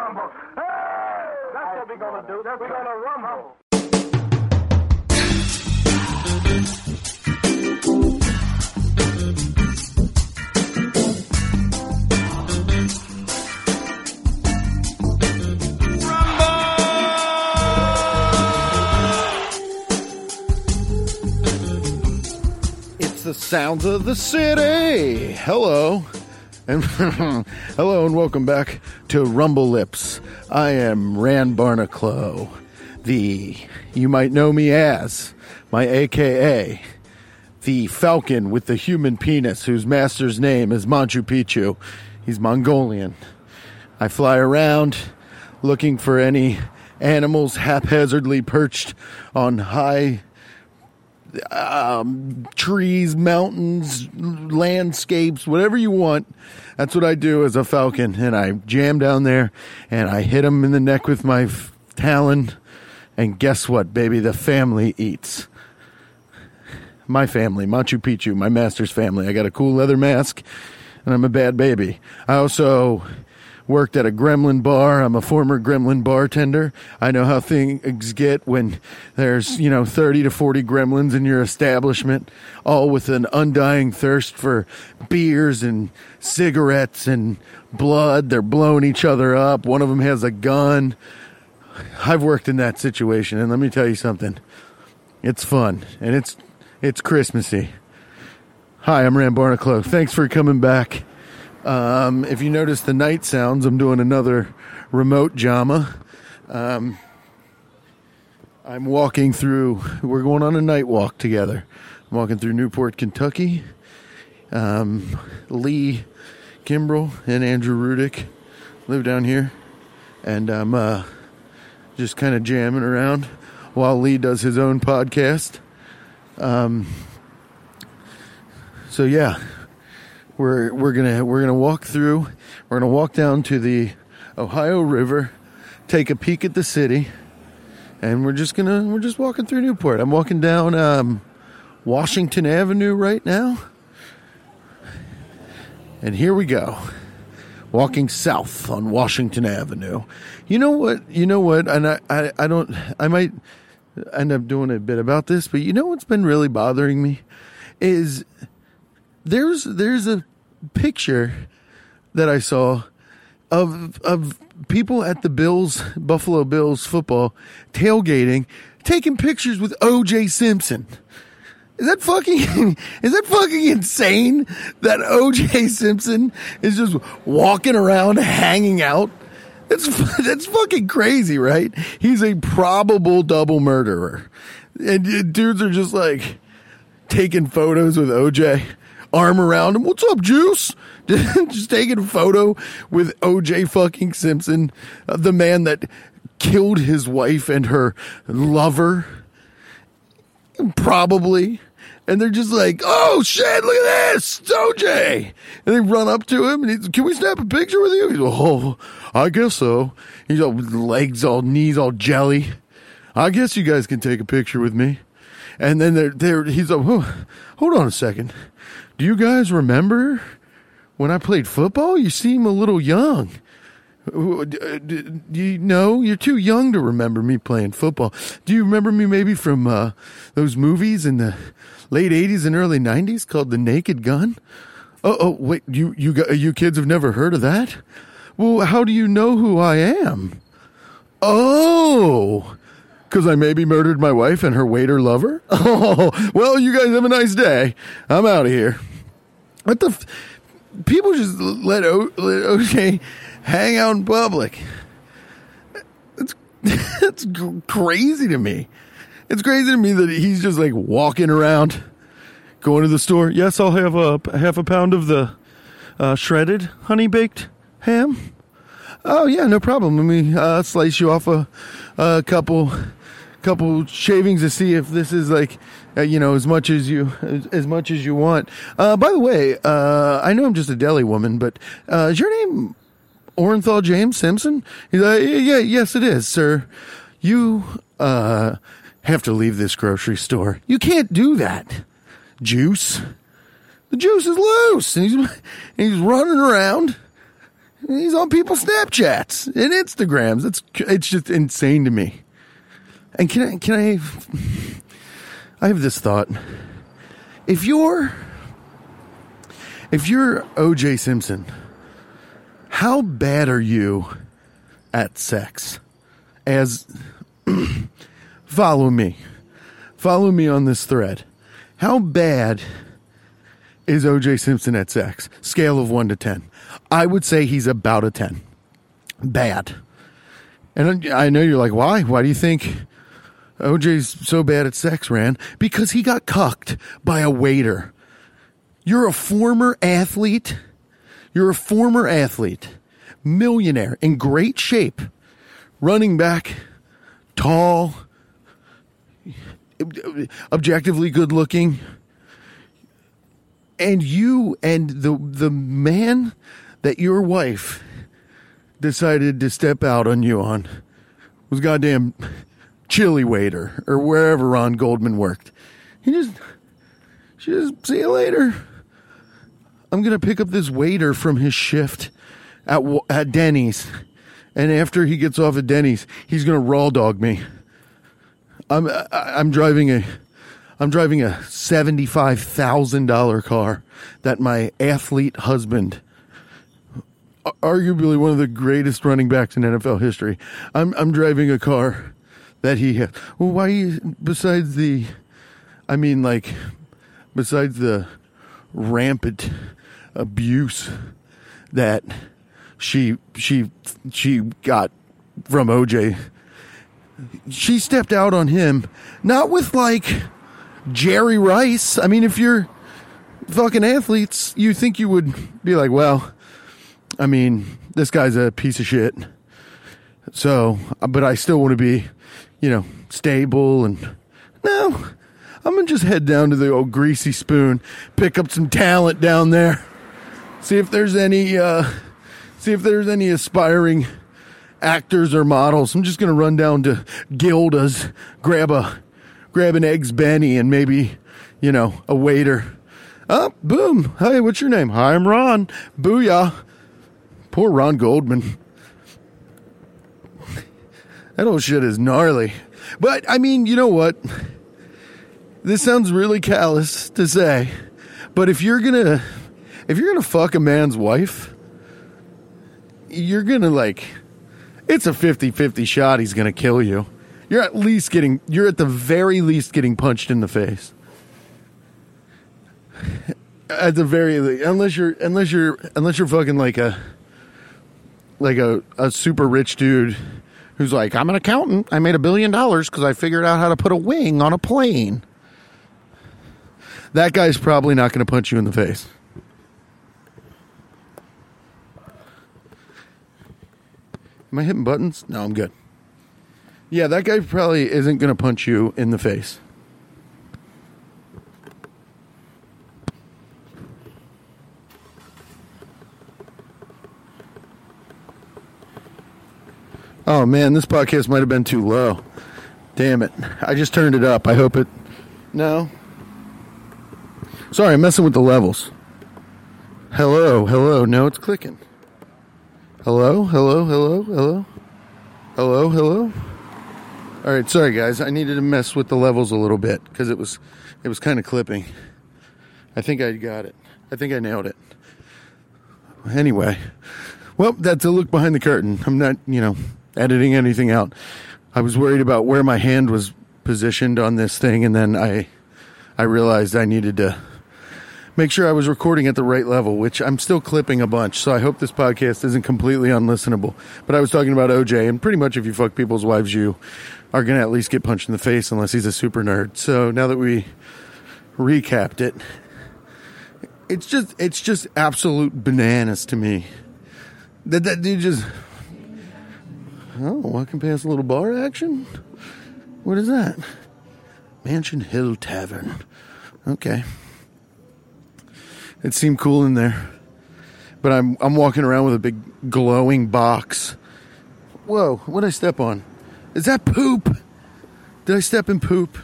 rumble. Hey! That's what we're gonna do. That's we're gonna rumble. It's the sounds of the city. Hello. And hello and welcome back to Rumble Lips. I am Rand Barnaclough, the you might know me as my AKA the falcon with the human penis whose master's name is Machu Picchu. He's Mongolian. I fly around looking for any animals haphazardly perched on high um, trees, mountains, landscapes, whatever you want. That's what I do as a falcon. And I jam down there and I hit him in the neck with my f- talon. And guess what, baby? The family eats. My family, Machu Picchu, my master's family. I got a cool leather mask and I'm a bad baby. I also worked at a gremlin bar. I'm a former gremlin bartender. I know how things get when there's, you know, 30 to 40 gremlins in your establishment, all with an undying thirst for beers and cigarettes and blood. They're blowing each other up. One of them has a gun. I've worked in that situation, and let me tell you something. It's fun, and it's it's Christmassy. Hi, I'm Rand Barnaclough. Thanks for coming back. Um, if you notice the night sounds, I'm doing another remote JAMA. Um, I'm walking through, we're going on a night walk together. I'm walking through Newport, Kentucky. Um, Lee Kimbrell and Andrew Rudick live down here. And I'm uh, just kind of jamming around while Lee does his own podcast. Um, so, yeah, we're we're gonna we're gonna walk through. We're gonna walk down to the Ohio River, take a peek at the city, and we're just gonna we're just walking through Newport. I'm walking down um, Washington Avenue right now, and here we go. Walking south on Washington Avenue. You know what? You know what? And I, I, I don't. I might end up doing a bit about this, but you know what's been really bothering me is there's there's a picture that I saw of of people at the Bills Buffalo Bills football tailgating taking pictures with OJ Simpson. Is that fucking is that fucking insane that OJ Simpson is just walking around hanging out? That's that's fucking crazy, right? He's a probable double murderer. And dudes are just like taking photos with OJ arm around him. What's up, Juice? Just taking a photo with OJ fucking Simpson, uh, the man that killed his wife and her lover. Probably. And they're just like, oh shit, look at this, it's OJ. And they run up to him and he's, can we snap a picture with you? He's like, oh, I guess so. He's all legs, all knees, all jelly. I guess you guys can take a picture with me. And then they're, they're, he's like, oh, hold on a second. Do you guys remember when I played football? You seem a little young. Do you know you're too young to remember me playing football? Do you remember me maybe from uh, those movies in the late '80s and early '90s called The Naked Gun? Oh, oh, wait, you you you kids have never heard of that? Well, how do you know who I am? Oh, because I maybe murdered my wife and her waiter lover? Oh, well, you guys have a nice day. I'm out of here. What the? F- People just let, o- let OJ hang out in public. It's, it's crazy to me. It's crazy to me that he's just like walking around, going to the store. Yes, I'll have a half a pound of the uh, shredded honey baked ham. Oh yeah, no problem. Let me uh, slice you off a, a couple couple shavings to see if this is like uh, you know as much as you as, as much as you want. Uh, by the way, uh, I know I'm just a deli woman, but uh, is your name Orenthal James Simpson? He's like, yeah, yes, it is, sir. You uh, have to leave this grocery store. You can't do that. Juice. The juice is loose, and he's he's running around He's on people's Snapchats and Instagrams. It's it's just insane to me. And can I can I I have this thought. If you're if you're OJ Simpson, how bad are you at sex? As follow me. Follow me on this thread. How bad is OJ Simpson at sex? Scale of 1 to 10. I would say he's about a 10. Bad. And I know you're like, why? Why do you think OJ's so bad at sex, Ran? Because he got cucked by a waiter. You're a former athlete. You're a former athlete, millionaire, in great shape, running back, tall, objectively good looking. And you and the the man that your wife decided to step out on you on was goddamn chili waiter or wherever Ron Goldman worked. He just she just see you later. I'm gonna pick up this waiter from his shift at at Denny's, and after he gets off at Denny's, he's gonna raw dog me. I'm I'm driving a I'm driving a seventy five thousand dollar car that my athlete husband, arguably one of the greatest running backs in NFL history, I'm I'm driving a car that he had. Well, why? Besides the, I mean, like, besides the rampant abuse that she she she got from OJ she stepped out on him, not with like Jerry Rice. I mean, if you're fucking athletes, you think you would be like, well, I mean, this guy's a piece of shit. So, but I still want to be, you know, stable and no, I'm gonna just head down to the old greasy spoon, pick up some talent down there, see if there's any, uh, see if there's any aspiring actors or models. I'm just to run down to Gilda's, grab a grab an eggs Benny and maybe, you know, a waiter. Oh, boom. Hey, what's your name? Hi, I'm Ron. Booyah. Poor Ron Goldman. That old shit is gnarly. But I mean, you know what? This sounds really callous to say, but if you're gonna if you're gonna fuck a man's wife, you're gonna like it's a 50-50 shot he's to kill you. You're at least getting you're at the very least getting punched in the face. At the very least, unless you're unless you're unless you're fucking like a like a, a super rich dude who's like, I'm an accountant. I made a billion dollars because I figured out how to put a wing on a plane. That guy's probably not going to punch you in the face. Am I hitting buttons? No, I'm good. Yeah, that guy probably isn't going to punch you in the face. Oh man, this podcast might have been too low. Damn it. I just turned it up. I hope it. No. Sorry, I'm messing with the levels. Hello, hello. No, it's clicking. Hello, hello, hello, hello, hello, hello. All right, sorry guys, I needed to mess with the levels a little bit because it was, it was kind of clipping. I think I got it. I think I nailed it. Anyway, well, that's a look behind the curtain. I'm not, you know, editing anything out. I was worried about where my hand was positioned on this thing, and then I, I realized I needed to make sure I was recording at the right level, which I'm still clipping a bunch. So I hope this podcast isn't completely unlistenable. But I was talking about OJ, and pretty much if you fuck people's wives, you are going to at least get punched in the face unless he's a super nerd. So now that we recapped it, it's just it's just absolute bananas to me. That that dude just oh walking past a little bar action. What is that? Mansion Hill Tavern. Okay. It seemed cool in there. But I'm I'm walking around with a big glowing box. Whoa, what did I step on? Is that poop? Did I step in poop?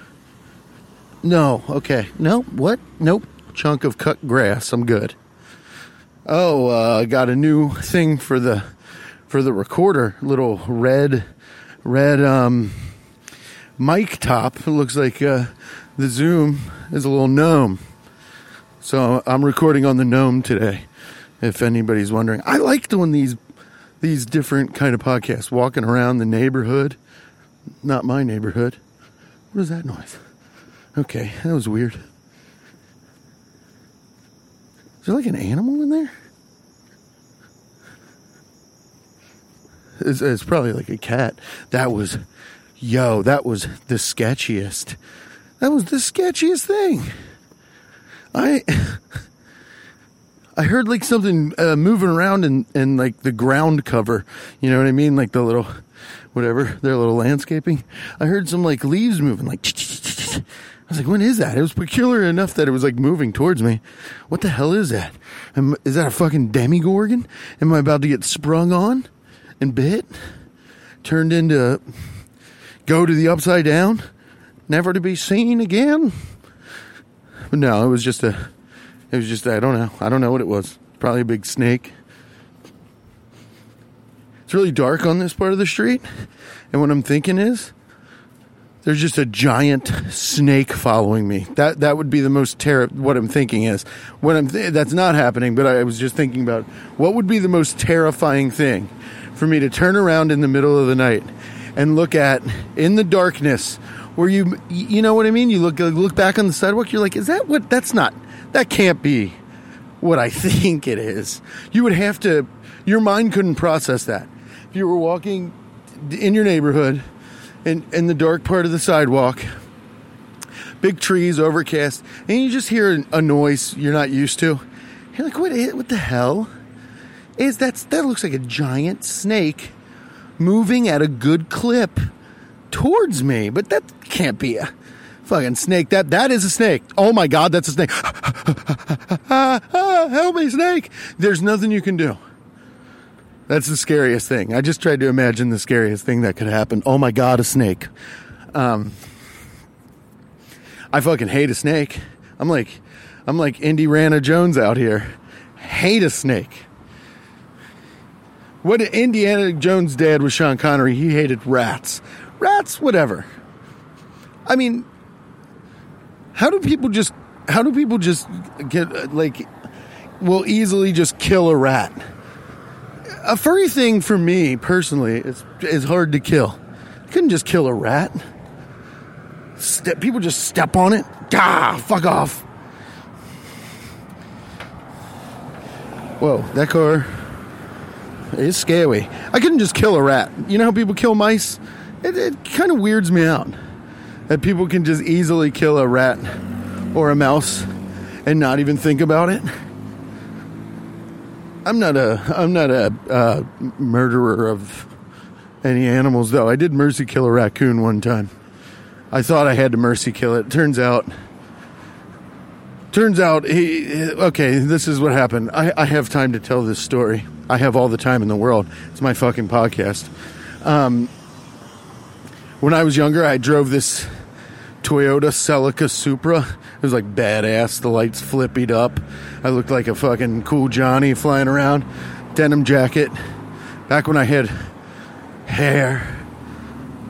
No. Okay. No. What? Nope. Chunk of cut grass. I'm good. Oh, uh, I got a new thing for the for the recorder. Little red red um mic top. It looks like uh, the Zoom is a little gnome. So I'm recording on the gnome today. If anybody's wondering, I like doing these these different kind of podcasts, walking around the neighborhood. Not my neighborhood. What is that noise? Okay, that was weird. Is there like an animal in there? It's, it's probably like a cat. That was, yo, that was the sketchiest. That was the sketchiest thing. I. I heard like something uh, moving around in, in like the ground cover. You know what I mean? Like the little, whatever, their little landscaping. I heard some like leaves moving, like. I was like, when is that? It was peculiar enough that it was like moving towards me. What the hell is that? Am, is that a fucking Demogorgon? Am I about to get sprung on and bit? Turned into go to the upside down? Never to be seen again? But no, it was just a it was just I don't know. I don't know what it was. Probably a big snake. It's really dark on this part of the street, and what I'm thinking is there's just a giant snake following me. That that would be the most terror. What I'm thinking is what I'm th- that's not happening. But I was just thinking about what would be the most terrifying thing for me to turn around in the middle of the night and look at in the darkness where you you know what I mean. You look look back on the sidewalk. You're like, is that what? That's not that can't be what I think it is. You would have to, your mind couldn't process that. If you were walking in your neighborhood in, in the dark part of the sidewalk, big trees, overcast, and you just hear a noise you're not used to, you're like, what, what the hell? Is that, that looks like a giant snake moving at a good clip towards me, but that can't be a, Fucking snake. That that is a snake. Oh my god, that's a snake. Help me, snake. There's nothing you can do. That's the scariest thing. I just tried to imagine the scariest thing that could happen. Oh my god, a snake. Um, I fucking hate a snake. I'm like, I'm like Indiana Jones out here. Hate a snake. What Indiana Jones' dad was Sean Connery. He hated rats. Rats, whatever. I mean, how do people just how do people just get like will easily just kill a rat a furry thing for me personally is is hard to kill you couldn't just kill a rat Step, people just step on it ah fuck off whoa that car is scary i couldn't just kill a rat you know how people kill mice it, it kind of weirds me out that people can just easily kill a rat or a mouse and not even think about it. I'm not a I'm not a uh, murderer of any animals though. I did mercy kill a raccoon one time. I thought I had to mercy kill it. Turns out turns out he okay, this is what happened. I, I have time to tell this story. I have all the time in the world. It's my fucking podcast. Um, when I was younger, I drove this Toyota Celica Supra. It was like badass. The lights flippied up. I looked like a fucking cool Johnny flying around. Denim jacket. Back when I had hair,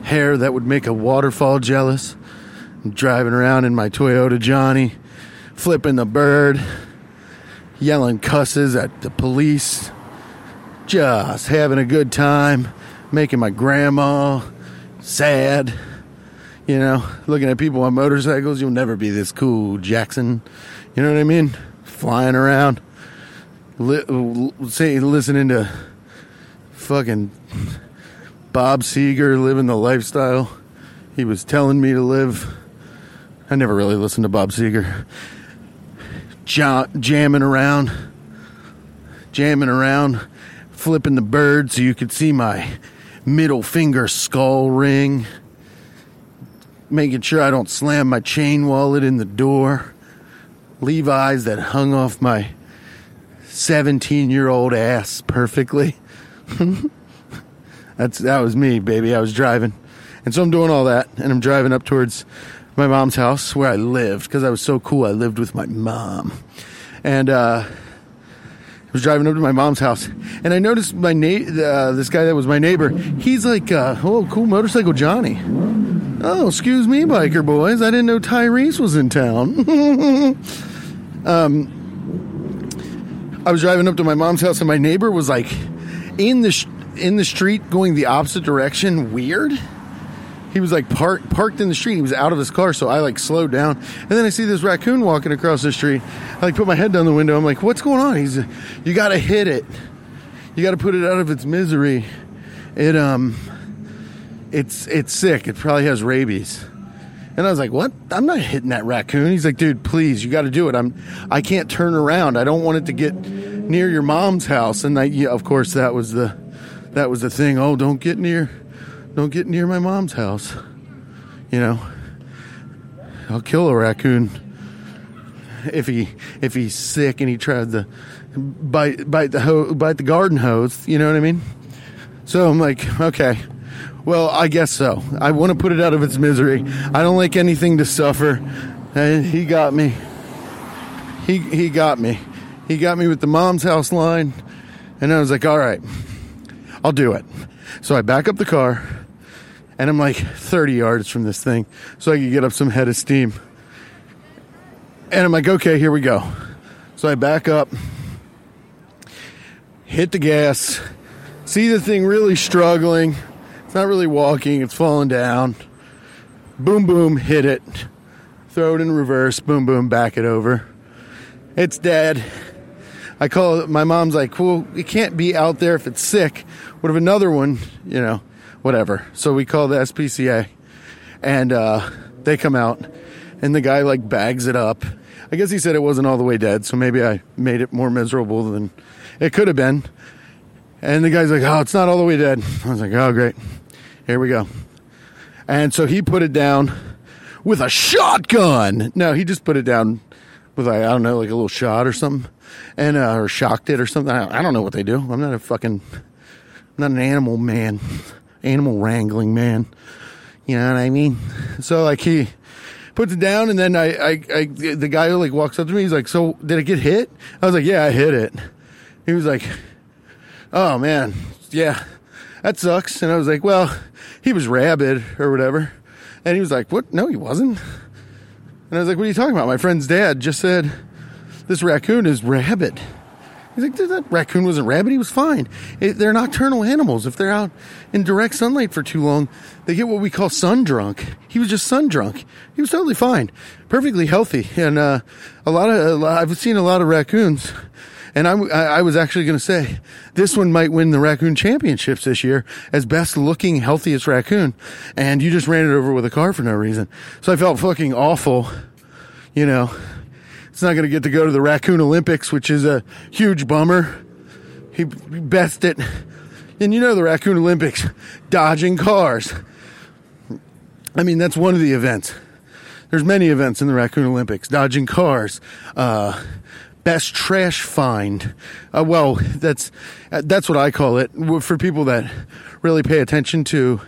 hair that would make a waterfall jealous. I'm driving around in my Toyota Johnny, flipping the bird, yelling cusses at the police, just having a good time, making my grandma sad. You know, looking at people on motorcycles, you'll never be this cool, Jackson. You know what I mean? Flying around, li- say, listening to fucking Bob Seger living the lifestyle he was telling me to live. I never really listened to Bob Seger. jamming around, jamming around, flipping the bird so you could see my middle finger skull ring making sure I don't slam my chain wallet in the door. Levi's that hung off my 17 year old ass perfectly. That's that was me, baby. I was driving, and so I'm doing all that, and I'm driving up towards my mom's house where I lived because I was so cool. I lived with my mom, and uh, was driving up to my mom's house, and I noticed my na- uh, this guy that was my neighbor. He's like, uh, "Oh, cool motorcycle Johnny." Oh, excuse me, biker boys. I didn't know Tyrese was in town. um, I was driving up to my mom's house, and my neighbor was like in the sh- in the street, going the opposite direction. Weird he was like parked parked in the street. He was out of his car, so I like slowed down, and then I see this raccoon walking across the street. I like put my head down the window. I'm like, "What's going on?" He's, "You got to hit it. You got to put it out of its misery. It um, it's it's sick. It probably has rabies." And I was like, "What? I'm not hitting that raccoon." He's like, "Dude, please, you got to do it. I'm I can't turn around. I don't want it to get near your mom's house." And I, yeah, of course, that was the that was the thing. Oh, don't get near don't get near my mom's house. You know, I'll kill a raccoon if he if he's sick and he tries to bite bite the ho- bite the garden hose. You know what I mean? So I'm like, okay, well, I guess so. I want to put it out of its misery. I don't like anything to suffer. And he got me. He he got me. He got me with the mom's house line, and I was like, all right, I'll do it. So I back up the car and I'm like 30 yards from this thing so I could get up some head of steam. And I'm like, okay, here we go. So I back up, hit the gas, see the thing really struggling. It's not really walking, it's falling down. Boom, boom, hit it. Throw it in reverse, boom, boom, back it over. It's dead. I call my mom's like, well, it can't be out there if it's sick. What if another one, you know, whatever. So we call the SPCA and uh, they come out and the guy like bags it up. I guess he said it wasn't all the way dead, so maybe I made it more miserable than it could have been. And the guy's like, "Oh, it's not all the way dead." I was like, "Oh, great. Here we go." And so he put it down with a shotgun. No, he just put it down with like I don't know, like a little shot or something, and uh, or shocked it or something. I don't know what they do. I'm not a fucking, I'm not an animal man, animal wrangling man. You know what I mean? So like he puts it down, and then I, I, I, the guy who like walks up to me. He's like, "So did it get hit?" I was like, "Yeah, I hit it." He was like, "Oh man, yeah, that sucks." And I was like, "Well, he was rabid or whatever." And he was like, "What? No, he wasn't." And I was like, "What are you talking about?" My friend's dad just said, "This raccoon is rabid." He's like, that raccoon wasn't rabid. He was fine. It, they're nocturnal animals. If they're out in direct sunlight for too long, they get what we call sun drunk. He was just sun drunk. He was totally fine, perfectly healthy. And uh, a lot of a lot, I've seen a lot of raccoons. And I, I was actually going to say this one might win the raccoon championships this year as best looking, healthiest raccoon. And you just ran it over with a car for no reason. So I felt fucking awful, you know. It's not going to get to go to the Raccoon Olympics, which is a huge bummer. He best it. And you know the Raccoon Olympics, dodging cars. I mean, that's one of the events. There's many events in the Raccoon Olympics, dodging cars, uh, best trash find. Uh, well, that's that's what I call it for people that really pay attention to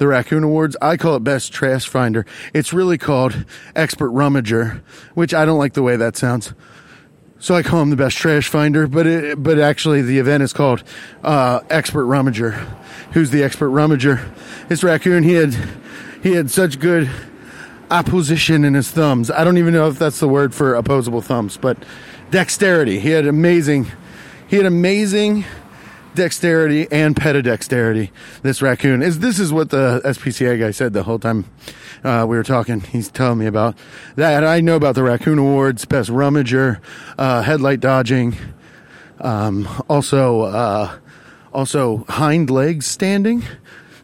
the Raccoon Awards. I call it Best Trash Finder. It's really called Expert Rummager, which I don't like the way that sounds. So I call him the Best Trash Finder, but it, but actually the event is called uh, Expert Rummager. Who's the Expert Rummager? This raccoon, he had he had such good opposition in his thumbs. I don't even know if that's the word for opposable thumbs, but dexterity. He had amazing, he had amazing dexterity and pedidexterity. This raccoon is. This is what the SPCA guy said the whole time uh, we were talking. He's telling me about that. I know about the Raccoon Awards, best rummager, uh, headlight dodging, um, also uh, also hind legs standing.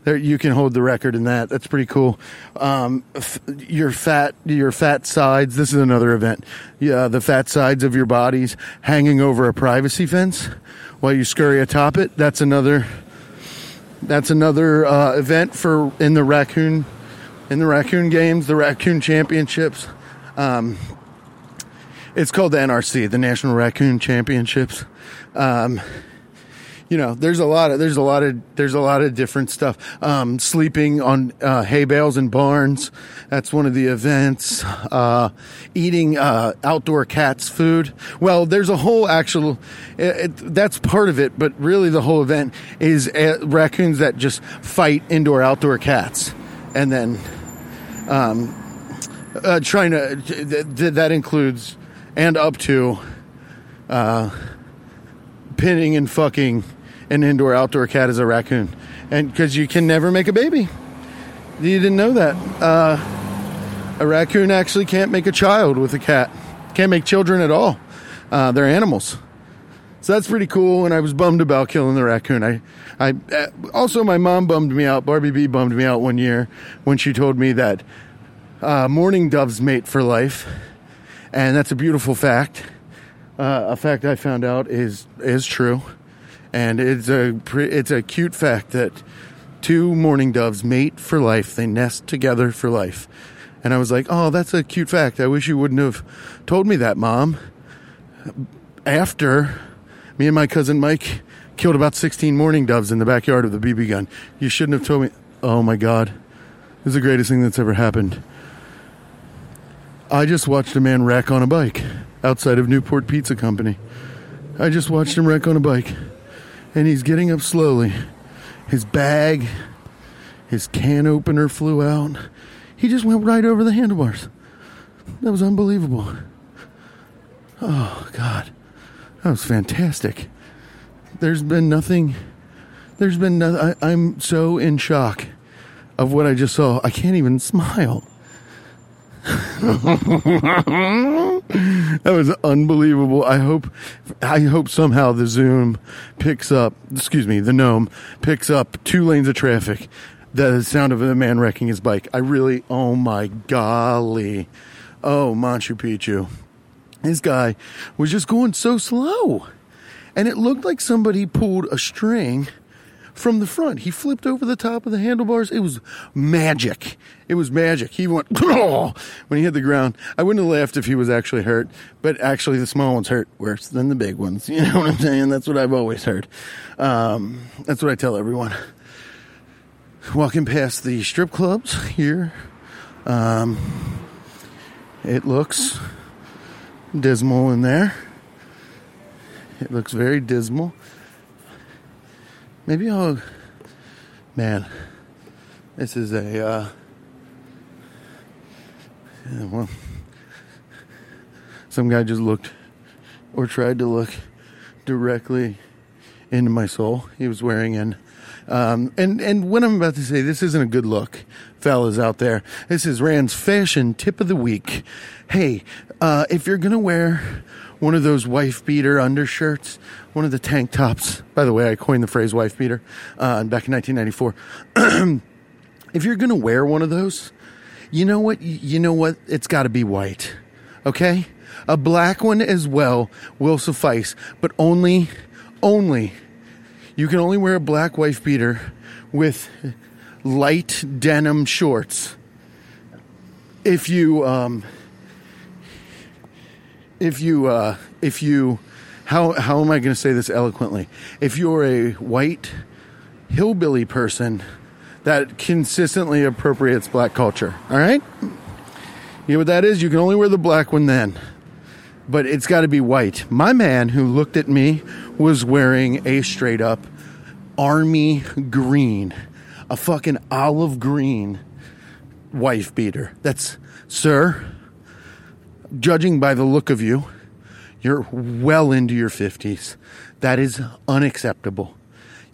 There, you can hold the record in that. That's pretty cool. Um, f- your fat, your fat sides. This is another event. Yeah, the fat sides of your bodies hanging over a privacy fence while you scurry atop it. That's another. That's another uh, event for in the raccoon, in the raccoon games, the raccoon championships. Um, it's called the NRC, the National Raccoon Championships. Um, you know, there's a lot of there's a lot of there's a lot of different stuff. Um, sleeping on uh, hay bales and barns. That's one of the events. Uh, eating uh, outdoor cats food. Well, there's a whole actual. It, it, that's part of it, but really the whole event is uh, raccoons that just fight indoor outdoor cats, and then um, uh, trying to th- th- that includes and up to uh, pinning and fucking an indoor outdoor cat is a raccoon, and because you can never make a baby. You didn't know that. Uh, a raccoon actually can't make a child with a cat. Can't make children at all. Uh, they're animals. So that's pretty cool. And I was bummed about killing the raccoon. I, I uh, also my mom bummed me out. Barbie B bummed me out one year when she told me that uh, mourning doves mate for life, and that's a beautiful fact. Uh, a fact I found out is is true, and it's a it's a cute fact that two mourning doves mate for life. They nest together for life. And I was like, "Oh, that's a cute fact. I wish you wouldn't have told me that, mom." After me and my cousin Mike killed about 16 mourning doves in the backyard of the BB gun. You shouldn't have told me. Oh my god. This is the greatest thing that's ever happened. I just watched a man wreck on a bike outside of Newport Pizza Company. I just watched him wreck on a bike. And he's getting up slowly. His bag, his can opener flew out. He just went right over the handlebars. That was unbelievable. Oh, God. That was fantastic. There's been nothing. There's been no, I, I'm so in shock of what I just saw. I can't even smile. that was unbelievable. I hope, I hope somehow the Zoom picks up, excuse me, the gnome picks up two lanes of traffic. The sound of a man wrecking his bike. I really, oh my golly. Oh, Machu Picchu. This guy was just going so slow. And it looked like somebody pulled a string from the front. He flipped over the top of the handlebars. It was magic. It was magic. He went when he hit the ground. I wouldn't have laughed if he was actually hurt, but actually the small ones hurt worse than the big ones. You know what I'm saying? That's what I've always heard. Um, that's what I tell everyone. Walking past the strip clubs here, um, it looks dismal in there. It looks very dismal. Maybe I'll. Man, this is a. Uh, yeah, well, some guy just looked or tried to look directly into my soul. He was wearing an. Um, and and what I'm about to say, this isn't a good look, fellas out there. This is Rand's fashion tip of the week. Hey, uh, if you're gonna wear one of those wife beater undershirts, one of the tank tops. By the way, I coined the phrase wife beater uh, back in 1994. if you're gonna wear one of those, you know what? You know what? It's got to be white. Okay, a black one as well will suffice, but only, only you can only wear a black wife beater with light denim shorts. If you, um, if you, uh, if you, how, how am I going to say this eloquently? If you're a white hillbilly person that consistently appropriates black culture, all right? You know what that is? You can only wear the black one then. But it's got to be white. My man who looked at me was wearing a straight up army green, a fucking olive green wife beater. That's, sir, judging by the look of you, you're well into your 50s. That is unacceptable.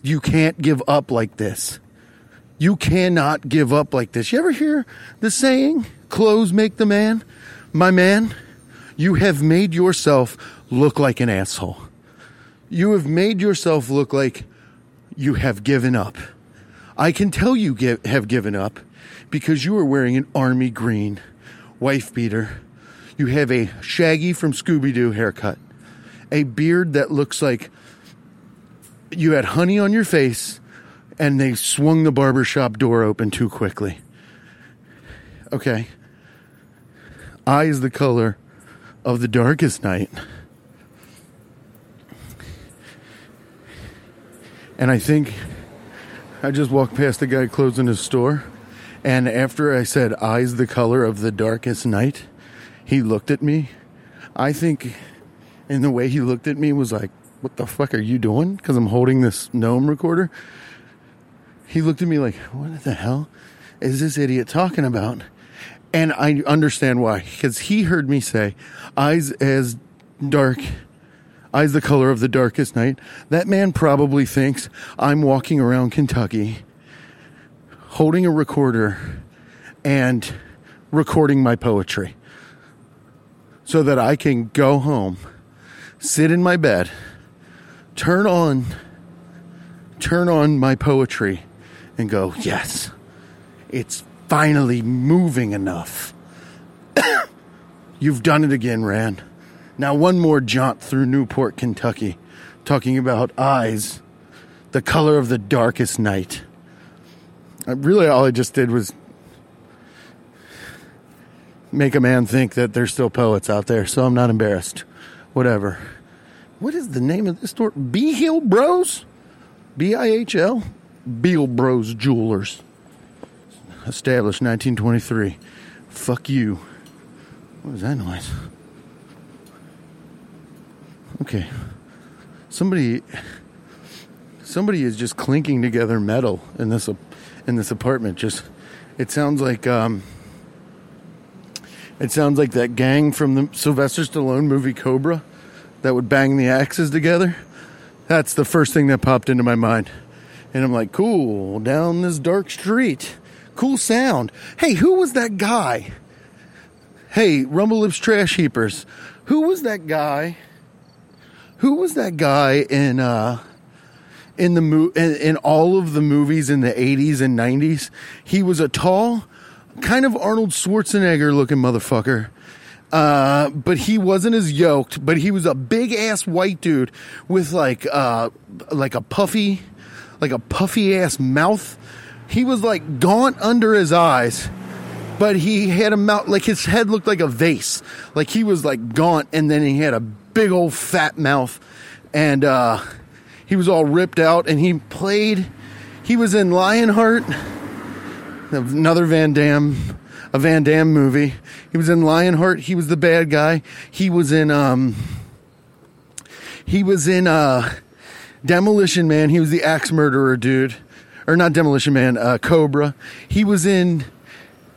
You can't give up like this. You cannot give up like this. You ever hear the saying, clothes make the man? My man, you have made yourself look like an asshole. You have made yourself look like you have given up. I can tell you give, have given up because you are wearing an army green wife beater. You have a Shaggy from Scooby Doo haircut, a beard that looks like you had honey on your face and they swung the barbershop door open too quickly. Okay. Eyes the color of the darkest night. And I think I just walked past the guy closing his store. And after I said, eyes the color of the darkest night, he looked at me. I think, in the way he looked at me, was like, what the fuck are you doing? Because I'm holding this gnome recorder. He looked at me like, what the hell is this idiot talking about? And I understand why. Because he heard me say, eyes as dark, eyes the color of the darkest night. That man probably thinks I'm walking around Kentucky holding a recorder and recording my poetry so that I can go home, sit in my bed, turn on turn on my poetry and go, "Yes. It's finally moving enough." You've done it again, Rand. Now one more jaunt through Newport, Kentucky, talking about eyes, the color of the darkest night. Uh, Really, all I just did was make a man think that there's still poets out there, so I'm not embarrassed. Whatever. What is the name of this store? B Hill Bros? B I H L? Beal Bros Jewelers. Established 1923. Fuck you. What was that noise? Okay. Somebody somebody is just clinking together metal in this in this apartment just it sounds like um it sounds like that gang from the Sylvester Stallone movie Cobra that would bang the axes together. That's the first thing that popped into my mind. And I'm like, cool, down this dark street. Cool sound. Hey, who was that guy? Hey, Rumble Lips Trash Heapers. Who was that guy? Who was that guy in uh in the mo- in, in all of the movies in the 80s and 90s? He was a tall, kind of Arnold Schwarzenegger looking motherfucker. Uh, but he wasn't as yoked, but he was a big ass white dude with like, uh, like a puffy, like a puffy ass mouth. He was like gaunt under his eyes, but he had a mouth, like his head looked like a vase. Like he was like gaunt and then he had a big old fat mouth and, uh, he was all ripped out and he played, he was in Lionheart, another Van Damme, a Van Damme movie. He was in Lionheart. He was the bad guy. He was in um. He was in uh, Demolition Man. He was the axe murderer dude, or not Demolition Man. Uh, Cobra. He was in.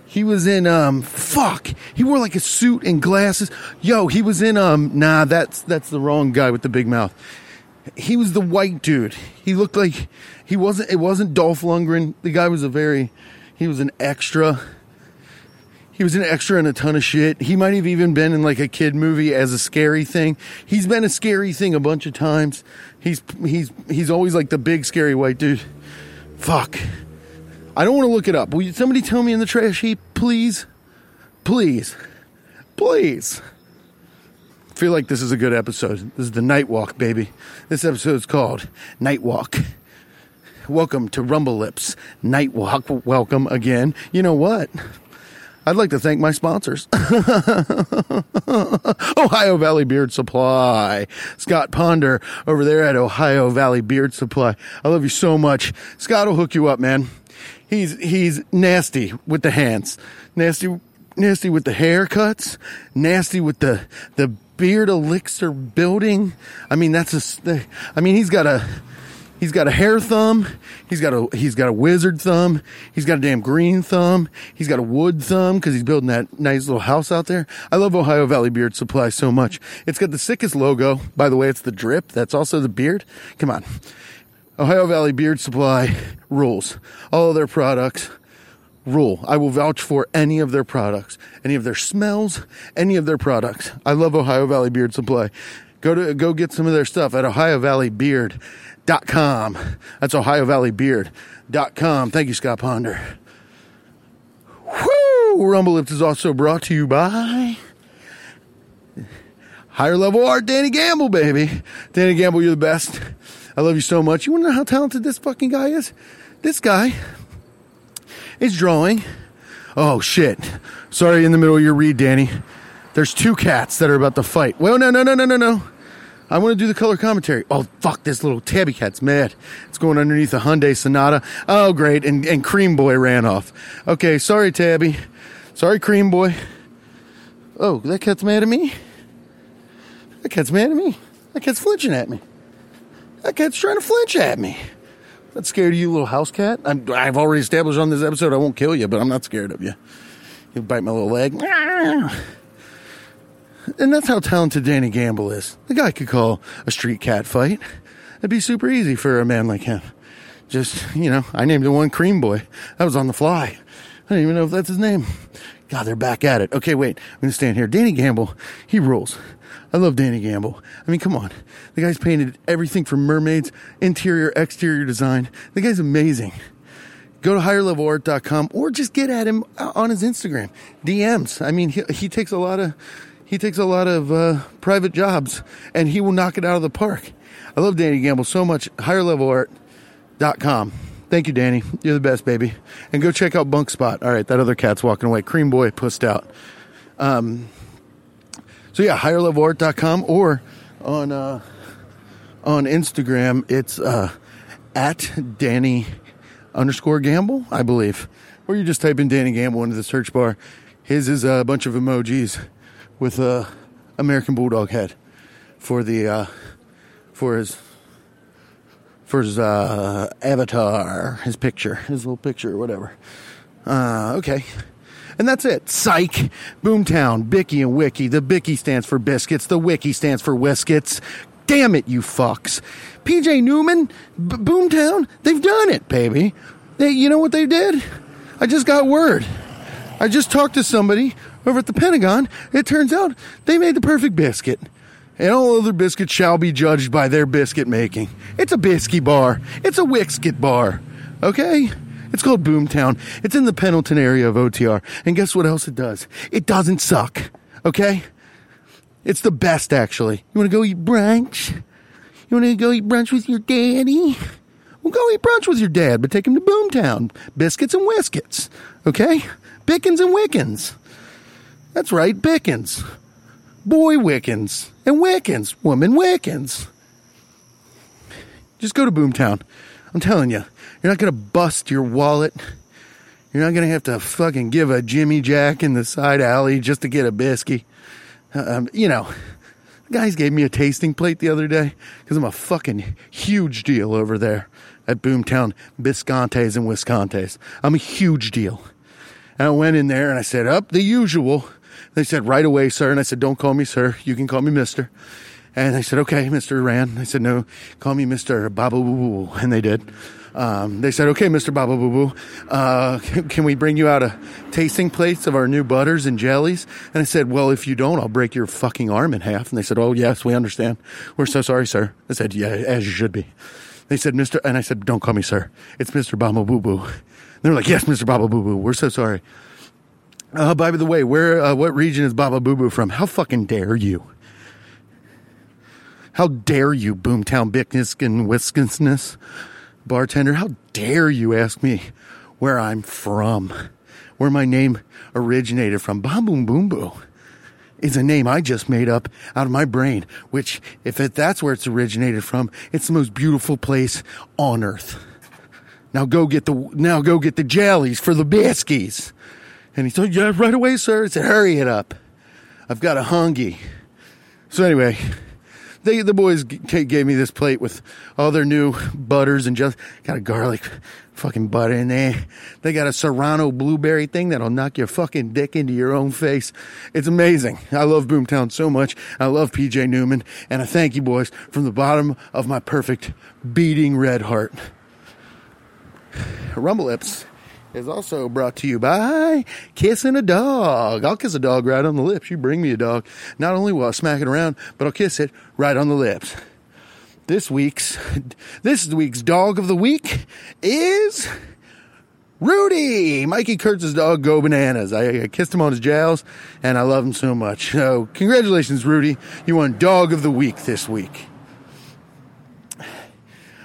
He was in um. Fuck. He wore like a suit and glasses. Yo, he was in um. Nah, that's that's the wrong guy with the big mouth. He was the white dude. He looked like he wasn't. It wasn't Dolph Lundgren. The guy was a very. He was an extra. He was an extra in a ton of shit. He might have even been in like a kid movie as a scary thing. He's been a scary thing a bunch of times. He's he's he's always like the big scary white dude. Fuck. I don't want to look it up. Will you, somebody tell me in the trash heap, please? Please. Please. feel like this is a good episode. This is the Night Walk, baby. This episode is called Night Walk. Welcome to Rumble Lips Night Walk. Welcome again. You know what? I'd like to thank my sponsors. Ohio Valley Beard Supply. Scott Ponder over there at Ohio Valley Beard Supply. I love you so much. Scott will hook you up, man. He's, he's nasty with the hands. Nasty, nasty with the haircuts. Nasty with the, the beard elixir building. I mean, that's a, I mean, he's got a, He's got a hair thumb. He's got a he's got a wizard thumb. He's got a damn green thumb. He's got a wood thumb because he's building that nice little house out there. I love Ohio Valley Beard Supply so much. It's got the sickest logo. By the way, it's the drip. That's also the beard. Come on. Ohio Valley Beard Supply rules. All of their products rule. I will vouch for any of their products, any of their smells, any of their products. I love Ohio Valley Beard Supply. Go to go get some of their stuff at Ohio Valley Beard dot com. That's Ohio Valley Beard dot com. Thank you, Scott Ponder. Woo! Rumble Lips is also brought to you by Higher Level Art, Danny Gamble, baby. Danny Gamble, you're the best. I love you so much. You want to know how talented this fucking guy is? This guy is drawing. Oh shit! Sorry, in the middle of your read, Danny. There's two cats that are about to fight. Well, no, no, no, no, no, no. I want to do the color commentary. Oh, fuck, this little tabby cat's mad. It's going underneath a Hyundai Sonata. Oh, great. And, and Cream Boy ran off. Okay, sorry, Tabby. Sorry, Cream Boy. Oh, that cat's mad at me? That cat's mad at me. That cat's flinching at me. That cat's trying to flinch at me. Not scared of you, little house cat. I'm, I've already established on this episode I won't kill you, but I'm not scared of you. You bite my little leg. And that's how talented Danny Gamble is. The guy could call a street cat fight. It'd be super easy for a man like him. Just, you know, I named the one Cream Boy. That was on the fly. I don't even know if that's his name. God, they're back at it. Okay, wait. I'm going to stand here. Danny Gamble, he rules. I love Danny Gamble. I mean, come on. The guy's painted everything from mermaids, interior, exterior design. The guy's amazing. Go to higherlevelart.com or just get at him on his Instagram. DMs. I mean, he, he takes a lot of he takes a lot of uh, private jobs and he will knock it out of the park. I love Danny Gamble so much. Higherlevelart.com. Thank you, Danny. You're the best, baby. And go check out Bunk Spot. All right, that other cat's walking away. Cream Boy pussed out. Um, so yeah, higherlevelart.com or on uh, on Instagram, it's uh, at Danny underscore Gamble, I believe. Or you just type in Danny Gamble into the search bar. His is a bunch of emojis with a American Bulldog head for the uh, for his for his uh, avatar, his picture, his little picture, or whatever. Uh, okay. And that's it. Psych. Boomtown. Bicky and Wiki. The Bicky stands for biscuits. The Wiki stands for whiskets. Damn it, you fucks. PJ Newman, B- Boomtown, they've done it, baby. They, you know what they did? I just got word. I just talked to somebody over at the Pentagon. It turns out they made the perfect biscuit. And all other biscuits shall be judged by their biscuit making. It's a biscuit bar. It's a Wixkit bar. Okay? It's called Boomtown. It's in the Pendleton area of OTR. And guess what else it does? It doesn't suck. Okay? It's the best, actually. You want to go eat brunch? You want to go eat brunch with your daddy? Well, go eat brunch with your dad, but take him to Boomtown. Biscuits and whiskets. Okay? Bickens and Wickens. That's right, Bickens. Boy Wickens. And Wickens. Woman Wickens. Just go to Boomtown. I'm telling you, you're not going to bust your wallet. You're not going to have to fucking give a Jimmy Jack in the side alley just to get a biscuit. Um, you know, guys gave me a tasting plate the other day because I'm a fucking huge deal over there at Boomtown Biscontes and Wiscontes. I'm a huge deal. And I went in there and I said, up the usual. They said, right away, sir. And I said, don't call me sir. You can call me mister. And I said, okay, Mr. Rand. I said, no, call me Mr. Baba Boo Boo. And they did. Um, they said, okay, Mr. Baba Boo Boo, uh, can we bring you out a tasting plates of our new butters and jellies? And I said, well, if you don't, I'll break your fucking arm in half. And they said, oh, yes, we understand. We're so sorry, sir. I said, yeah, as you should be. They said, Mr. And I said, don't call me sir. It's Mr. Baba Boo Boo. They're like, yes, Mr. Baba Boo Boo. We're so sorry. Uh, by the way, where, uh, what region is Baba Boo Boo from? How fucking dare you? How dare you, Boomtown Bickniskin Wisconsin bartender? How dare you ask me where I'm from? Where my name originated from? Bom Boom Boom Boo is a name I just made up out of my brain, which, if it, that's where it's originated from, it's the most beautiful place on earth. Now go get the, now go get the jellies for the biskies. And he said, yeah, right away, sir. I said, hurry it up. I've got a hungy. So anyway, they, the boys g- gave me this plate with all their new butters and just got a garlic fucking butter in there. They got a Serrano blueberry thing that'll knock your fucking dick into your own face. It's amazing. I love Boomtown so much. I love PJ Newman and I thank you boys from the bottom of my perfect beating red heart. Rumble Lips is also brought to you by kissing a dog. I'll kiss a dog right on the lips. You bring me a dog. Not only will I smack it around, but I'll kiss it right on the lips. This week's this week's dog of the week is Rudy, Mikey Kurtz's dog, Go Bananas. I, I kissed him on his jowls, and I love him so much. So, congratulations, Rudy. You won Dog of the Week this week.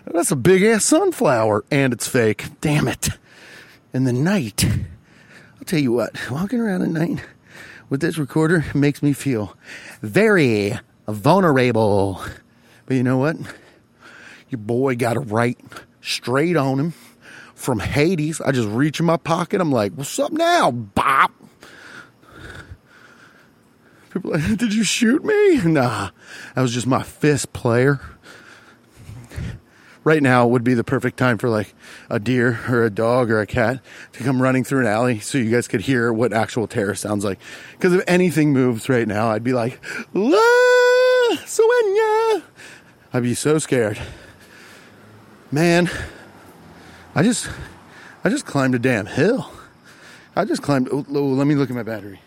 That's a big ass sunflower, and it's fake. Damn it. And the night, I'll tell you what, walking around at night with this recorder makes me feel very vulnerable. But you know what? Your boy got a right straight on him from Hades. I just reach in my pocket. I'm like, what's up now, Bop? People like, did you shoot me? Nah, that was just my fist player. Right now would be the perfect time for like a deer or a dog or a cat to come running through an alley so you guys could hear what actual terror sounds like. Because if anything moves right now, I'd be like, La Sueña. I'd be so scared. Man, I just, I just climbed a damn hill. I just climbed. Oh, oh, let me look at my battery.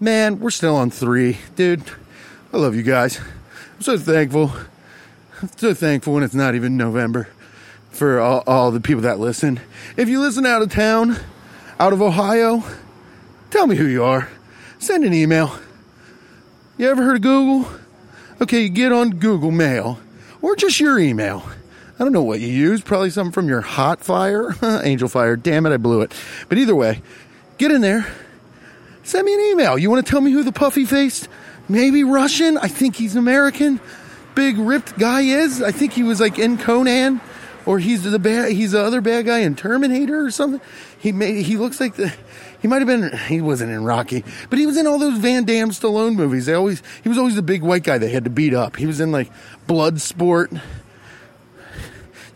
Man, we're still on three, dude. I love you guys. I'm so thankful. So thankful when it's not even November for all, all the people that listen. If you listen out of town, out of Ohio, tell me who you are. Send an email. You ever heard of Google? Okay, you get on Google Mail or just your email. I don't know what you use. Probably something from your hot fire, angel fire. Damn it, I blew it. But either way, get in there. Send me an email. You want to tell me who the puffy faced, maybe Russian? I think he's American. Big ripped guy is. I think he was like in Conan, or he's the bad. He's the other bad guy in Terminator or something. He made. He looks like the. He might have been. He wasn't in Rocky, but he was in all those Van Damme Stallone movies. They always. He was always the big white guy they had to beat up. He was in like Bloodsport.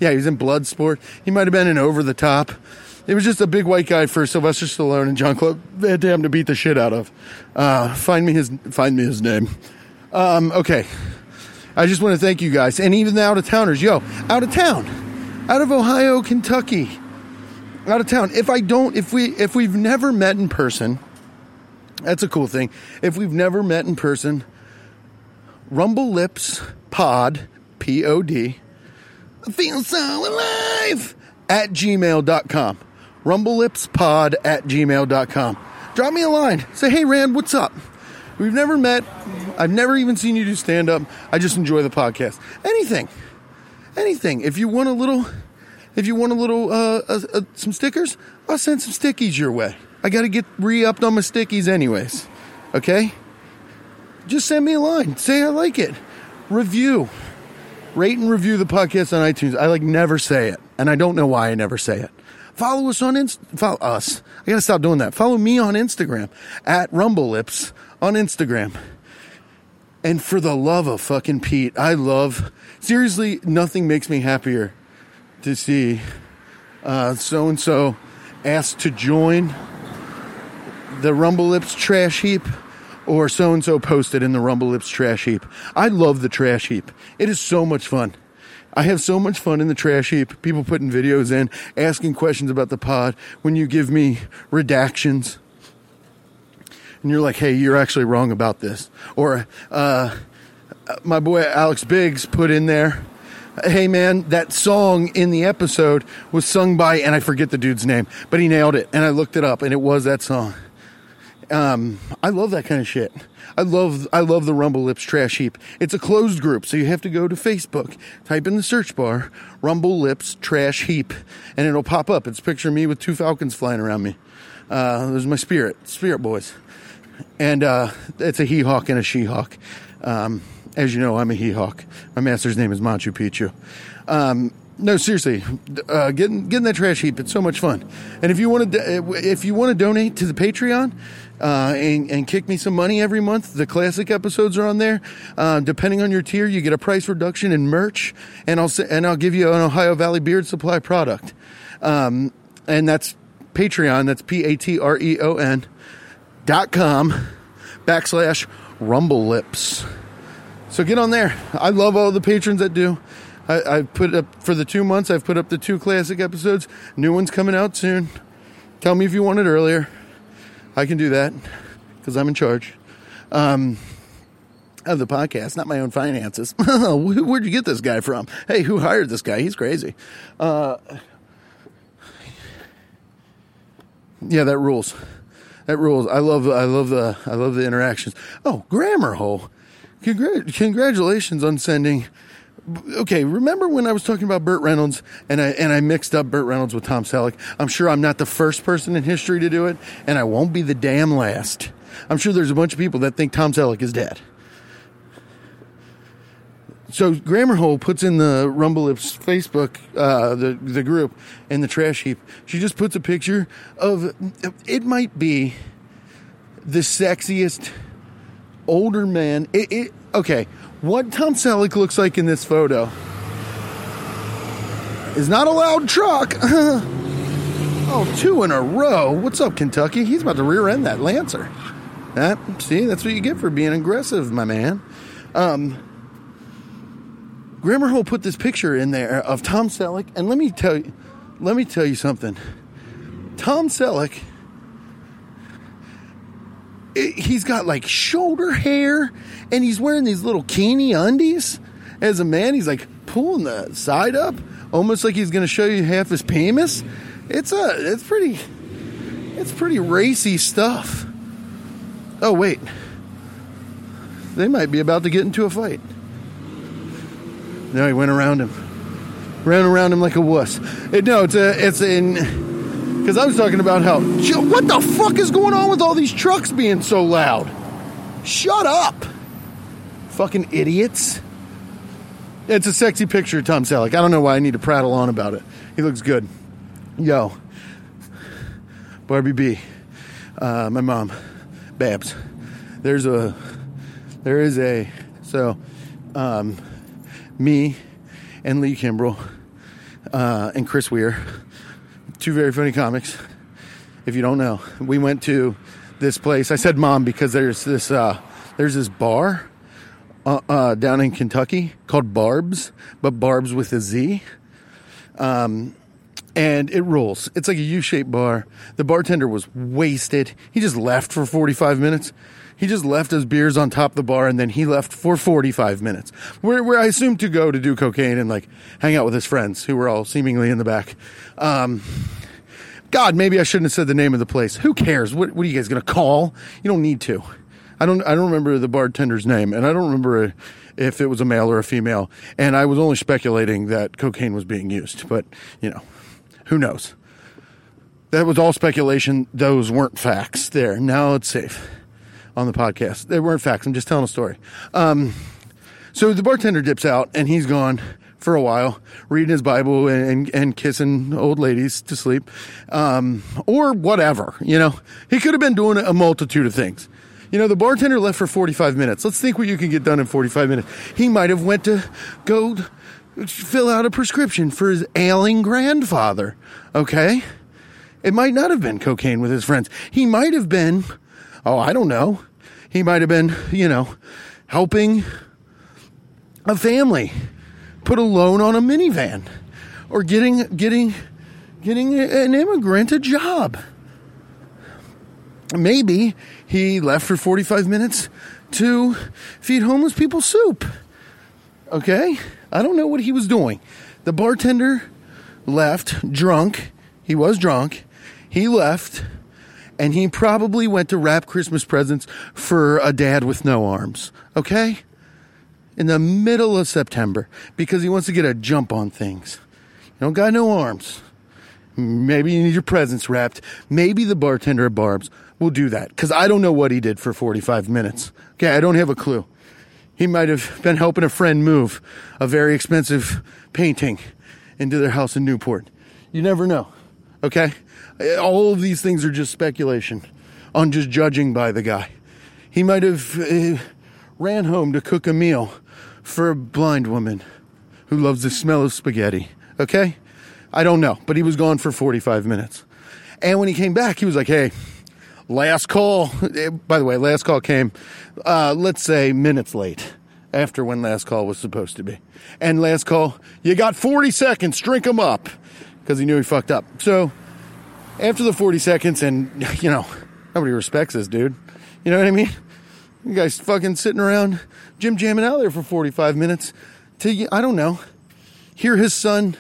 Yeah, he was in Bloodsport. He might have been in Over the Top. It was just a big white guy for Sylvester Stallone and John Claude Van Damme to beat the shit out of. Uh, find me his find me his name. Um, okay, I just want to thank you guys, and even the out of towners. Yo, out of town, out of Ohio, Kentucky, out of town. If I don't, if we if we've never met in person, that's a cool thing. If we've never met in person, Rumble Lips Pod P O D. I feel so alive at gmail.com. Rumble Lips Rumblelipspod at gmail.com. Drop me a line. Say, hey, Rand, what's up? We've never met. I've never even seen you do stand up. I just enjoy the podcast. Anything. Anything. If you want a little, if you want a little, uh, uh, uh some stickers, I'll send some stickies your way. I got to get re upped on my stickies, anyways. Okay? Just send me a line. Say I like it. Review rate and review the podcast on iTunes. I like never say it, and I don't know why I never say it. Follow us on Inst- follow us. I gotta stop doing that. Follow me on Instagram at Rumble Lips on Instagram. And for the love of fucking Pete, I love seriously. Nothing makes me happier to see so and so asked to join the Rumble Lips trash heap or so and so posted in the Rumble Lips trash heap. I love the trash heap. It is so much fun. I have so much fun in the trash heap. People putting videos in, asking questions about the pod. When you give me redactions, and you're like, "Hey, you're actually wrong about this," or uh, my boy Alex Biggs put in there. Hey man, that song in the episode was sung by, and I forget the dude's name, but he nailed it. And I looked it up, and it was that song. Um, I love that kind of shit. I love I love the Rumble Lips Trash Heap. It's a closed group, so you have to go to Facebook, type in the search bar Rumble Lips Trash Heap, and it'll pop up. It's a picture of me with two falcons flying around me. Uh, there's my spirit, spirit boys, and uh, it's a he hawk and a she hawk. Um, as you know, I'm a he hawk. My master's name is Machu Picchu. Um, no, seriously, uh, getting getting that trash heap. It's so much fun. And if you want to, if you want to donate to the Patreon uh, and, and kick me some money every month, the classic episodes are on there. Uh, depending on your tier, you get a price reduction in merch, and I'll and I'll give you an Ohio Valley Beard Supply product. Um, and that's Patreon. That's P A T R E O N com backslash Rumble Lips. So get on there. I love all the patrons that do. I, I put up for the two months. I've put up the two classic episodes. New one's coming out soon. Tell me if you want it earlier. I can do that because I'm in charge um, of the podcast, not my own finances. Where'd you get this guy from? Hey, who hired this guy? He's crazy. Uh, yeah, that rules. That rules. I love. I love the. I love the interactions. Oh, grammar hole. Congra- congratulations on sending okay, remember when I was talking about Burt Reynolds and I and I mixed up Burt Reynolds with Tom Selleck? I'm sure I'm not the first person in history to do it, and I won't be the damn last. I'm sure there's a bunch of people that think Tom Selleck is dead. So Grammar Hole puts in the Rumble Lips Facebook, uh, the the group, in the trash heap. She just puts a picture of it. Might be the sexiest older man. It, it okay. What Tom Selleck looks like in this photo is not a loud truck. oh, two in a row. What's up, Kentucky? He's about to rear end that Lancer. That see, that's what you get for being aggressive, my man. Um, Grammar Hole put this picture in there of Tom Selleck, and let me tell you, let me tell you something. Tom Selleck, it, he's got like shoulder hair, and he's wearing these little Keeney undies. As a man, he's like pulling the side up, almost like he's going to show you half his penis. It's a, it's pretty, it's pretty racy stuff. Oh wait, they might be about to get into a fight. No, he went around him. Ran around him like a wuss. It, no, it's a, it's in. Because I was talking about how. What the fuck is going on with all these trucks being so loud? Shut up! Fucking idiots. It's a sexy picture of Tom Selleck. I don't know why I need to prattle on about it. He looks good. Yo. Barbie B. Uh, my mom. Babs. There's a. There is a. So. Um, me and Lee Kimbrell uh, and Chris Weir, two very funny comics. If you don't know, we went to this place. I said mom because there's this uh, there's this bar uh, uh down in Kentucky called Barb's, but Barb's with a Z. Um, and it rules. It's like a U-shaped bar. The bartender was wasted. He just left for 45 minutes. He just left his beers on top of the bar and then he left for 45 minutes. Where, where I assume to go to do cocaine and like hang out with his friends who were all seemingly in the back. Um, God, maybe I shouldn't have said the name of the place. Who cares? What, what are you guys going to call? You don't need to. I don't, I don't remember the bartender's name and I don't remember if it was a male or a female. And I was only speculating that cocaine was being used, but you know, who knows? That was all speculation. Those weren't facts there. Now it's safe on the podcast. They weren't facts. I'm just telling a story. Um, so the bartender dips out and he's gone for a while, reading his Bible and, and, and kissing old ladies to sleep, um, or whatever. You know, he could have been doing a multitude of things. You know, the bartender left for 45 minutes. Let's think what you can get done in 45 minutes. He might have went to go fill out a prescription for his ailing grandfather. Okay? It might not have been cocaine with his friends. He might have been, oh, I don't know, he might have been, you know, helping a family put a loan on a minivan or getting getting getting an immigrant a job. Maybe he left for 45 minutes to feed homeless people soup. Okay? I don't know what he was doing. The bartender left drunk. He was drunk. He left and he probably went to wrap Christmas presents for a dad with no arms. Okay? In the middle of September because he wants to get a jump on things. You don't got no arms. Maybe you need your presents wrapped. Maybe the bartender at Barb's will do that because I don't know what he did for 45 minutes. Okay, I don't have a clue. He might have been helping a friend move a very expensive painting into their house in Newport. You never know. Okay? All of these things are just speculation on just judging by the guy. He might have uh, ran home to cook a meal for a blind woman who loves the smell of spaghetti. Okay? I don't know, but he was gone for 45 minutes. And when he came back, he was like, hey, last call. By the way, last call came, uh, let's say, minutes late after when last call was supposed to be. And last call, you got 40 seconds, drink them up. Because he knew he fucked up. So after the 40 seconds, and, you know, nobody respects this dude. You know what I mean? You guys fucking sitting around Jim jamming out there for 45 minutes to, I don't know, hear his son,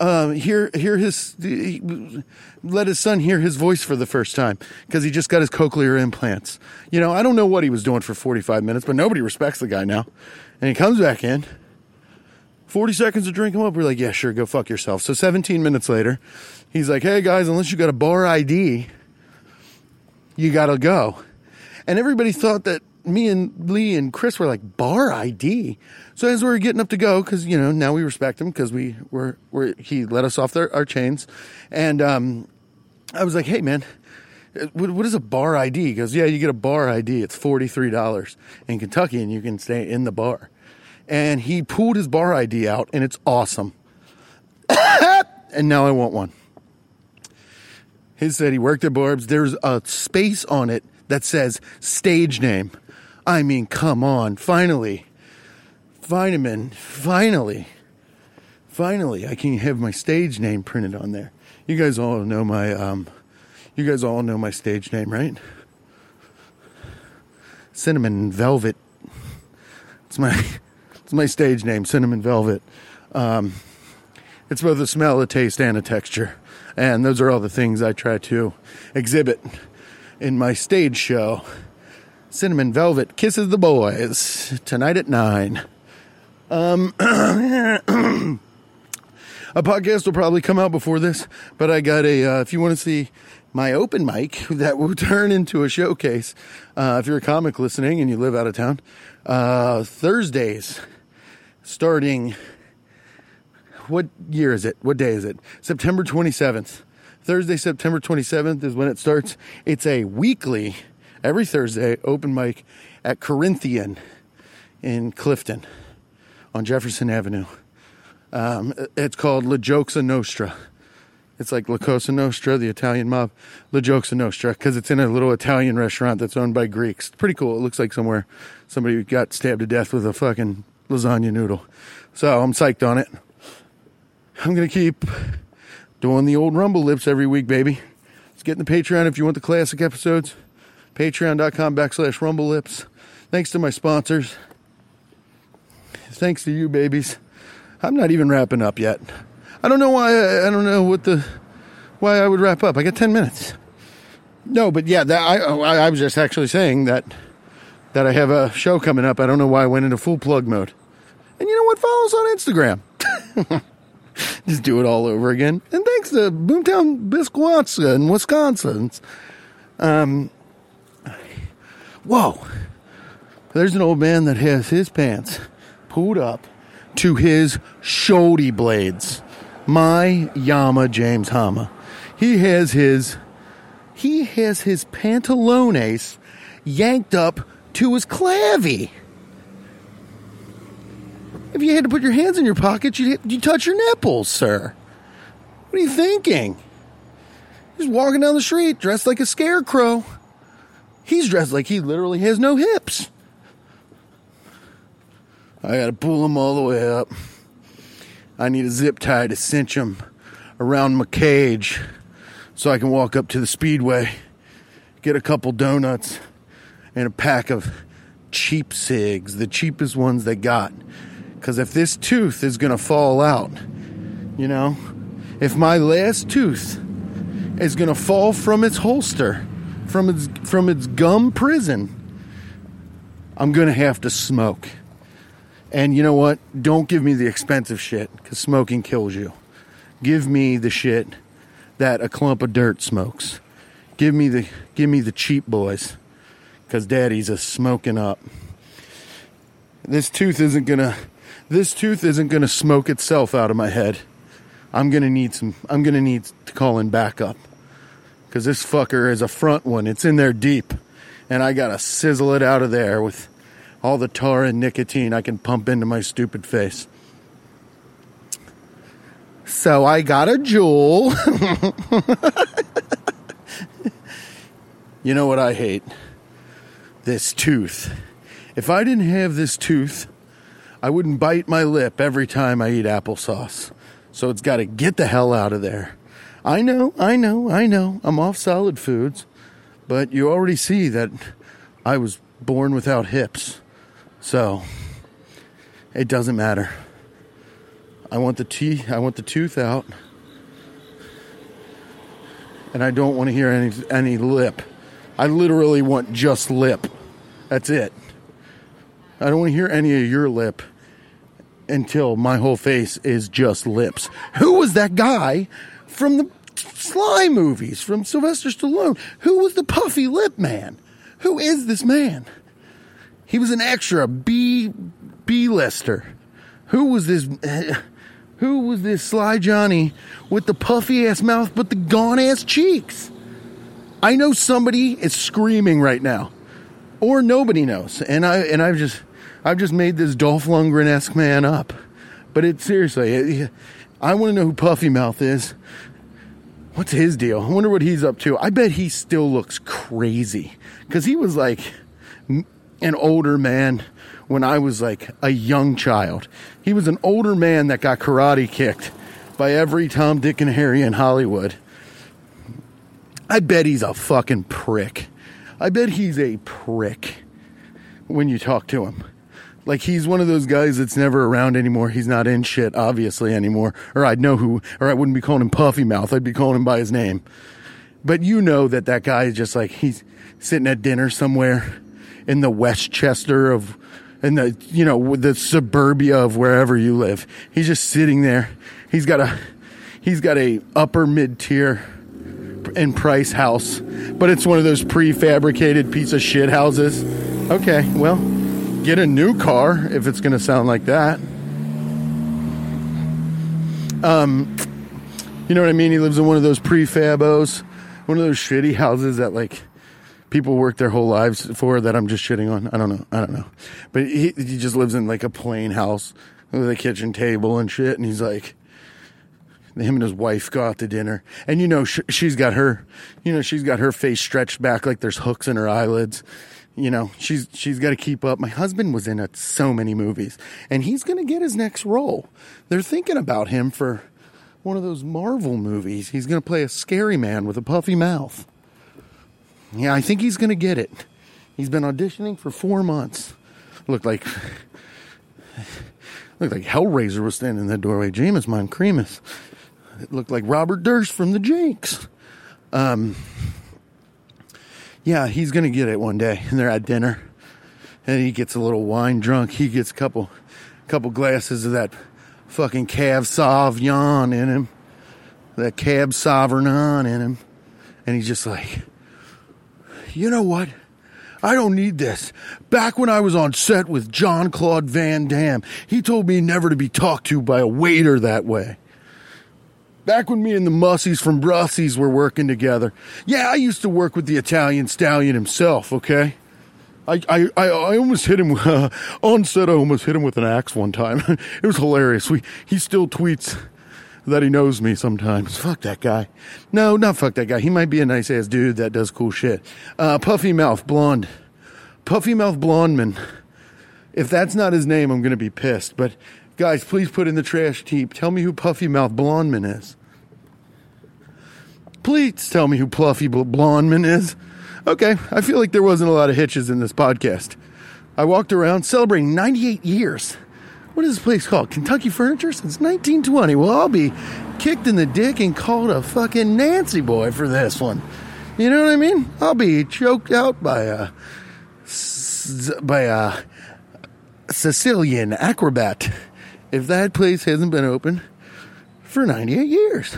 uh, hear, hear his, let his son hear his voice for the first time because he just got his cochlear implants. You know, I don't know what he was doing for 45 minutes, but nobody respects the guy now. And he comes back in. 40 seconds to drink him up. We're like, yeah, sure, go fuck yourself. So 17 minutes later, He's like, hey guys, unless you got a bar ID, you got to go. And everybody thought that me and Lee and Chris were like bar ID. So as we were getting up to go, because you know now we respect him because we were, were he let us off their, our chains, and um, I was like, hey man, what, is a bar ID? He goes, yeah, you get a bar ID. It's forty three dollars in Kentucky, and you can stay in the bar. And he pulled his bar ID out, and it's awesome. and now I want one. He said he worked at Barb's. There's a space on it that says stage name. I mean, come on, finally. Vitamin, finally. Finally, I can have my stage name printed on there. You guys all know my um you guys all know my stage name, right? Cinnamon Velvet. It's my it's my stage name, Cinnamon Velvet. Um, it's both a smell, a taste, and a texture. And those are all the things I try to exhibit in my stage show. Cinnamon Velvet kisses the boys tonight at nine. Um, a podcast will probably come out before this, but I got a. Uh, if you want to see my open mic, that will turn into a showcase. Uh, if you're a comic listening and you live out of town, uh, Thursdays, starting. What year is it? What day is it? September 27th. Thursday, September 27th is when it starts. It's a weekly, every Thursday, open mic at Corinthian in Clifton on Jefferson Avenue. Um, it's called La Joxa Nostra. It's like La Cosa Nostra, the Italian mob. La Joxa Nostra, because it's in a little Italian restaurant that's owned by Greeks. Pretty cool. It looks like somewhere somebody got stabbed to death with a fucking lasagna noodle. So I'm psyched on it. I'm going to keep doing the old Rumble Lips every week, baby. Let's get in the Patreon if you want the classic episodes. Patreon.com backslash Rumble Lips. Thanks to my sponsors. Thanks to you, babies. I'm not even wrapping up yet. I don't know why. I don't know what the why I would wrap up. I got ten minutes. No, but yeah, that, I I was just actually saying that that I have a show coming up. I don't know why I went into full plug mode. And you know what? Follow us on Instagram. just do it all over again. And thanks to Boomtown Biscuits in Wisconsin. Um, whoa. There's an old man that has his pants pulled up to his shoulder blades. My Yama James Hama. He has his he has his pantalones yanked up to his clavy. If you had to put your hands in your pockets, you'd, you touch your nipples, sir. What are you thinking? He's walking down the street dressed like a scarecrow. He's dressed like he literally has no hips. I gotta pull him all the way up. I need a zip tie to cinch him around my cage so I can walk up to the speedway, get a couple donuts, and a pack of cheap cigs, the cheapest ones they got. Because if this tooth is gonna fall out, you know, if my last tooth is gonna fall from its holster, from its from its gum prison, I'm gonna have to smoke. And you know what? Don't give me the expensive shit because smoking kills you. Give me the shit that a clump of dirt smokes. Give me the give me the cheap boys because daddy's a smoking up. This tooth isn't gonna this tooth isn't gonna smoke itself out of my head. I'm gonna need some I'm gonna need to call in backup. Cause this fucker is a front one. It's in there deep. And I gotta sizzle it out of there with all the tar and nicotine I can pump into my stupid face. So I got a jewel. you know what I hate? This tooth. If I didn't have this tooth, I wouldn't bite my lip every time I eat applesauce. So it's got to get the hell out of there. I know, I know, I know. I'm off solid foods, but you already see that I was born without hips. So it doesn't matter. I want the teeth. I want the tooth out, and I don't want to hear any any lip. I literally want just lip. That's it. I don't want to hear any of your lip until my whole face is just lips. Who was that guy from the Sly movies from Sylvester Stallone? Who was the puffy lip man? Who is this man? He was an extra B B lister. Who was this? Who was this Sly Johnny with the puffy ass mouth but the gone ass cheeks? I know somebody is screaming right now, or nobody knows, and I and I've just I've just made this Dolph Lundgren esque man up. But it seriously, I want to know who Puffy Mouth is. What's his deal? I wonder what he's up to. I bet he still looks crazy because he was like an older man when I was like a young child. He was an older man that got karate kicked by every Tom, Dick, and Harry in Hollywood. I bet he's a fucking prick. I bet he's a prick when you talk to him. Like he's one of those guys that's never around anymore. He's not in shit, obviously, anymore. Or I'd know who, or I wouldn't be calling him Puffy Mouth. I'd be calling him by his name. But you know that that guy is just like, he's sitting at dinner somewhere in the Westchester of, in the, you know, the suburbia of wherever you live. He's just sitting there. He's got a, he's got a upper mid tier in price house, but it's one of those prefabricated piece of shit houses. Okay, well, get a new car if it's going to sound like that. Um, you know what I mean? He lives in one of those prefabos, one of those shitty houses that like people work their whole lives for that I'm just shitting on. I don't know. I don't know. But he, he just lives in like a plain house with a kitchen table and shit. And he's like, him and his wife go out to dinner. And you know, sh- she's got her, you know, she's got her face stretched back like there's hooks in her eyelids. You know, she's, she's got to keep up. My husband was in a, so many movies and he's going to get his next role. They're thinking about him for one of those Marvel movies. He's going to play a scary man with a puffy mouth. Yeah, I think he's going to get it. He's been auditioning for four months. Looked like looked like Hellraiser was standing in the doorway. Mine, Creamus. It looked like Robert Durst from the Jinx. Um, yeah, he's going to get it one day. And they're at dinner, and he gets a little wine drunk. He gets a couple, couple glasses of that fucking Cab Sauvignon in him, that Cab Sauvignon in him, and he's just like you know what? I don't need this. Back when I was on set with John Claude Van Damme, he told me never to be talked to by a waiter that way. Back when me and the Mussies from Brussies were working together. Yeah, I used to work with the Italian stallion himself, okay? I, I, I, almost hit him, uh, on set I almost hit him with an axe one time. it was hilarious. We, he still tweets that he knows me sometimes. Fuck that guy. No, not fuck that guy. He might be a nice ass dude that does cool shit. Uh, Puffy Mouth Blonde. Puffy Mouth Blondeman. If that's not his name, I'm going to be pissed. But guys, please put in the trash heap. Tell me who Puffy Mouth Blondman is. Please tell me who Puffy Blondman is. Okay, I feel like there wasn't a lot of hitches in this podcast. I walked around celebrating 98 years what is this place called? Kentucky Furniture since 1920. Well, I'll be kicked in the dick and called a fucking Nancy boy for this one. You know what I mean? I'll be choked out by a by a Sicilian acrobat if that place hasn't been open for 98 years.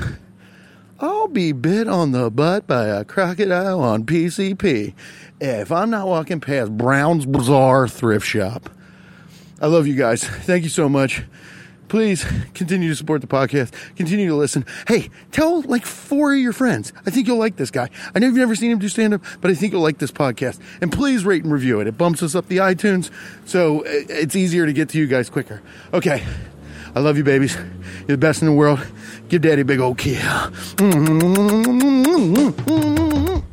I'll be bit on the butt by a crocodile on PCP if I'm not walking past Brown's Bazaar thrift shop. I love you guys. Thank you so much. Please continue to support the podcast. Continue to listen. Hey, tell like four of your friends. I think you'll like this guy. I know you've never seen him do stand up, but I think you'll like this podcast. And please rate and review it. It bumps us up the iTunes, so it's easier to get to you guys quicker. Okay. I love you, babies. You're the best in the world. Give daddy a big old kiss.